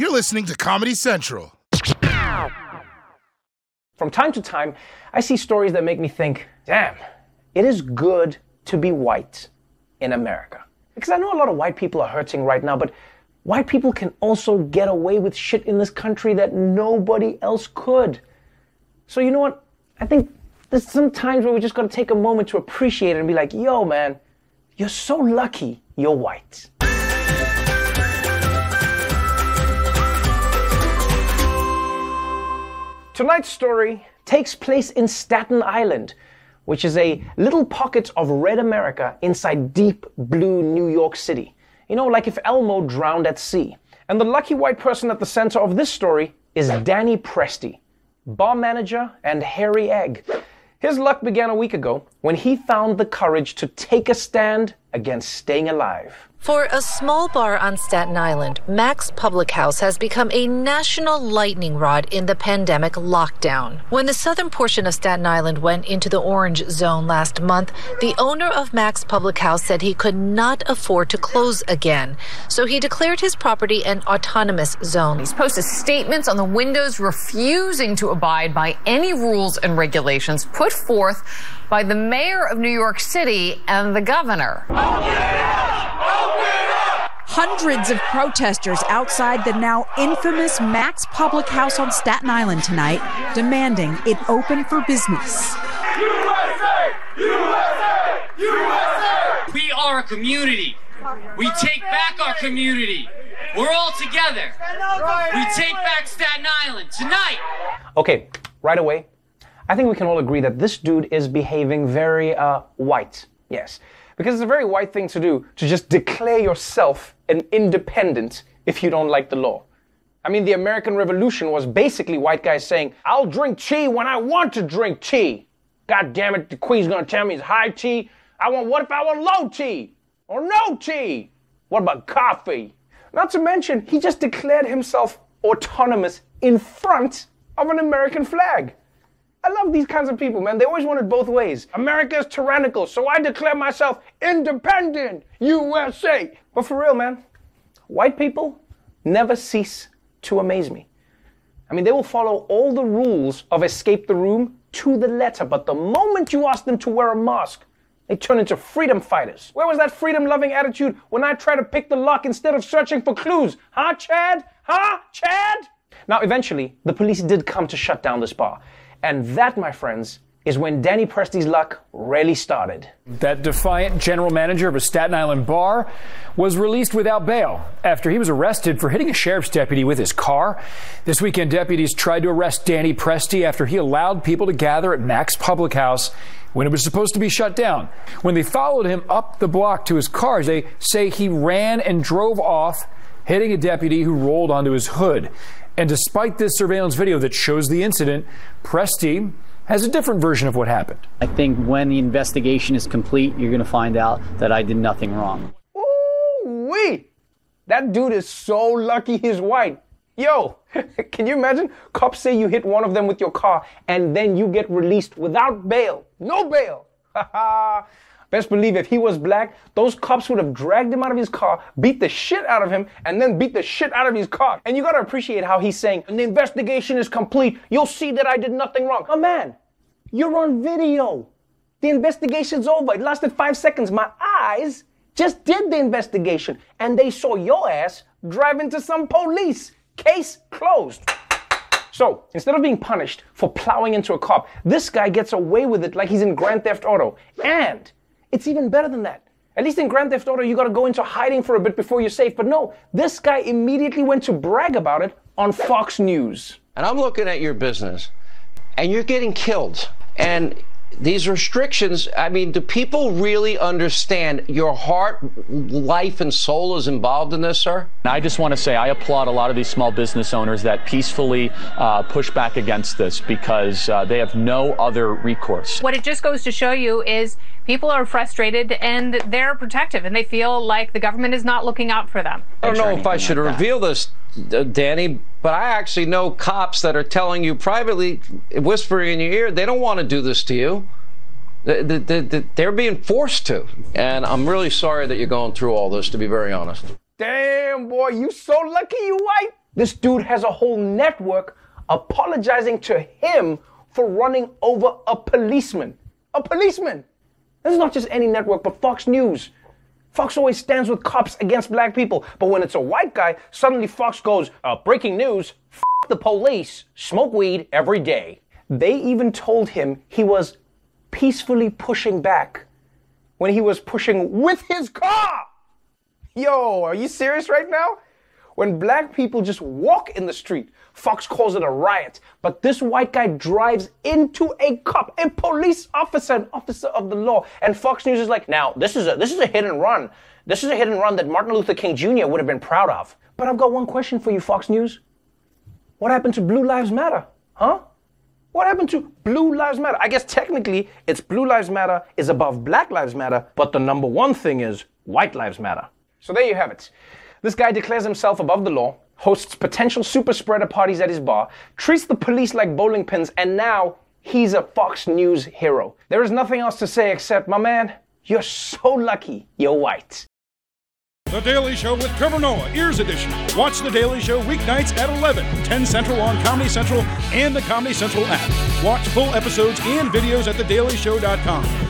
You're listening to Comedy Central. From time to time, I see stories that make me think, damn, it is good to be white in America. Because I know a lot of white people are hurting right now, but white people can also get away with shit in this country that nobody else could. So, you know what? I think there's some times where we just gotta take a moment to appreciate it and be like, yo, man, you're so lucky you're white. Tonight's story takes place in Staten Island, which is a little pocket of red America inside deep blue New York City. You know, like if Elmo drowned at sea. And the lucky white person at the center of this story is Danny Presti, bar manager and hairy egg. His luck began a week ago when he found the courage to take a stand against staying alive. For a small bar on Staten Island, Mac's Public House has become a national lightning rod in the pandemic lockdown. When the southern portion of Staten Island went into the orange zone last month, the owner of Mac's Public House said he could not afford to close again. So he declared his property an autonomous zone. He's posted statements on the windows refusing to abide by any rules and regulations put forth by the mayor of New York City and the governor. Hundreds of protesters outside the now infamous Mac's Public House on Staten Island tonight demanding it open for business. USA! USA! USA! We are a community. We take back our community. We're all together. We take back Staten Island tonight. Okay, right away, I think we can all agree that this dude is behaving very uh, white. Yes. Because it's a very white thing to do to just declare yourself an independent if you don't like the law. I mean, the American Revolution was basically white guys saying, I'll drink tea when I want to drink tea. God damn it, the queen's gonna tell me it's high tea. I want, what if I want low tea? Or no tea? What about coffee? Not to mention, he just declared himself autonomous in front of an American flag. I love these kinds of people, man. They always want it both ways. America is tyrannical, so I declare myself independent, USA. But for real, man, white people never cease to amaze me. I mean, they will follow all the rules of escape the room to the letter, but the moment you ask them to wear a mask, they turn into freedom fighters. Where was that freedom loving attitude when I tried to pick the lock instead of searching for clues? Huh, Chad? Huh, Chad? Now, eventually, the police did come to shut down this bar. And that, my friends, is when Danny Presti's luck really started. That defiant general manager of a Staten Island bar was released without bail after he was arrested for hitting a sheriff's deputy with his car. This weekend, deputies tried to arrest Danny Presti after he allowed people to gather at Mac's Public House when it was supposed to be shut down. When they followed him up the block to his car, they say he ran and drove off, hitting a deputy who rolled onto his hood. And despite this surveillance video that shows the incident, Presti has a different version of what happened. I think when the investigation is complete, you're going to find out that I did nothing wrong. Ooh, wee! That dude is so lucky he's white. Yo, can you imagine? Cops say you hit one of them with your car and then you get released without bail. No bail. Best believe if he was black, those cops would have dragged him out of his car, beat the shit out of him, and then beat the shit out of his car. And you gotta appreciate how he's saying, the investigation is complete. You'll see that I did nothing wrong. Oh man, you're on video. The investigation's over. It lasted five seconds. My eyes just did the investigation, and they saw your ass driving to some police. Case closed. So, instead of being punished for plowing into a cop, this guy gets away with it like he's in Grand Theft Auto. And it's even better than that. At least in Grand Theft Auto, you gotta go into hiding for a bit before you're safe. But no, this guy immediately went to brag about it on Fox News. And I'm looking at your business, and you're getting killed. And these restrictions, I mean, do people really understand your heart, life, and soul is involved in this, sir? I just want to say I applaud a lot of these small business owners that peacefully uh, push back against this because uh, they have no other recourse. What it just goes to show you is people are frustrated and they're protective and they feel like the government is not looking out for them. I don't know if I should like reveal this, uh, Danny, but I actually know cops that are telling you privately, whispering in your ear, they don't want to do this to you. They're being forced to. And I'm really sorry that you're going through all this, to be very honest. Damn, boy, you so lucky you white. This dude has a whole network apologizing to him for running over a policeman. A policeman! This is not just any network, but Fox News. Fox always stands with cops against black people, but when it's a white guy, suddenly Fox goes, uh, breaking news, f the police, smoke weed every day. They even told him he was peacefully pushing back when he was pushing with his car. Yo, are you serious right now? When black people just walk in the street, Fox calls it a riot. But this white guy drives into a cop, a police officer, an officer of the law. And Fox News is like, now this is a this is a hit and run. This is a hit and run that Martin Luther King Jr. would have been proud of. But I've got one question for you, Fox News. What happened to Blue Lives Matter? Huh? What happened to Blue Lives Matter? I guess technically it's Blue Lives Matter is above Black Lives Matter, but the number one thing is White Lives Matter. So there you have it. This guy declares himself above the law, hosts potential super spreader parties at his bar, treats the police like bowling pins, and now he's a Fox News hero. There is nothing else to say except, my man, you're so lucky you're white. The Daily Show with Trevor Noah, Ears Edition. Watch The Daily Show weeknights at 11, 10 Central on Comedy Central and the Comedy Central app. Watch full episodes and videos at thedailyshow.com.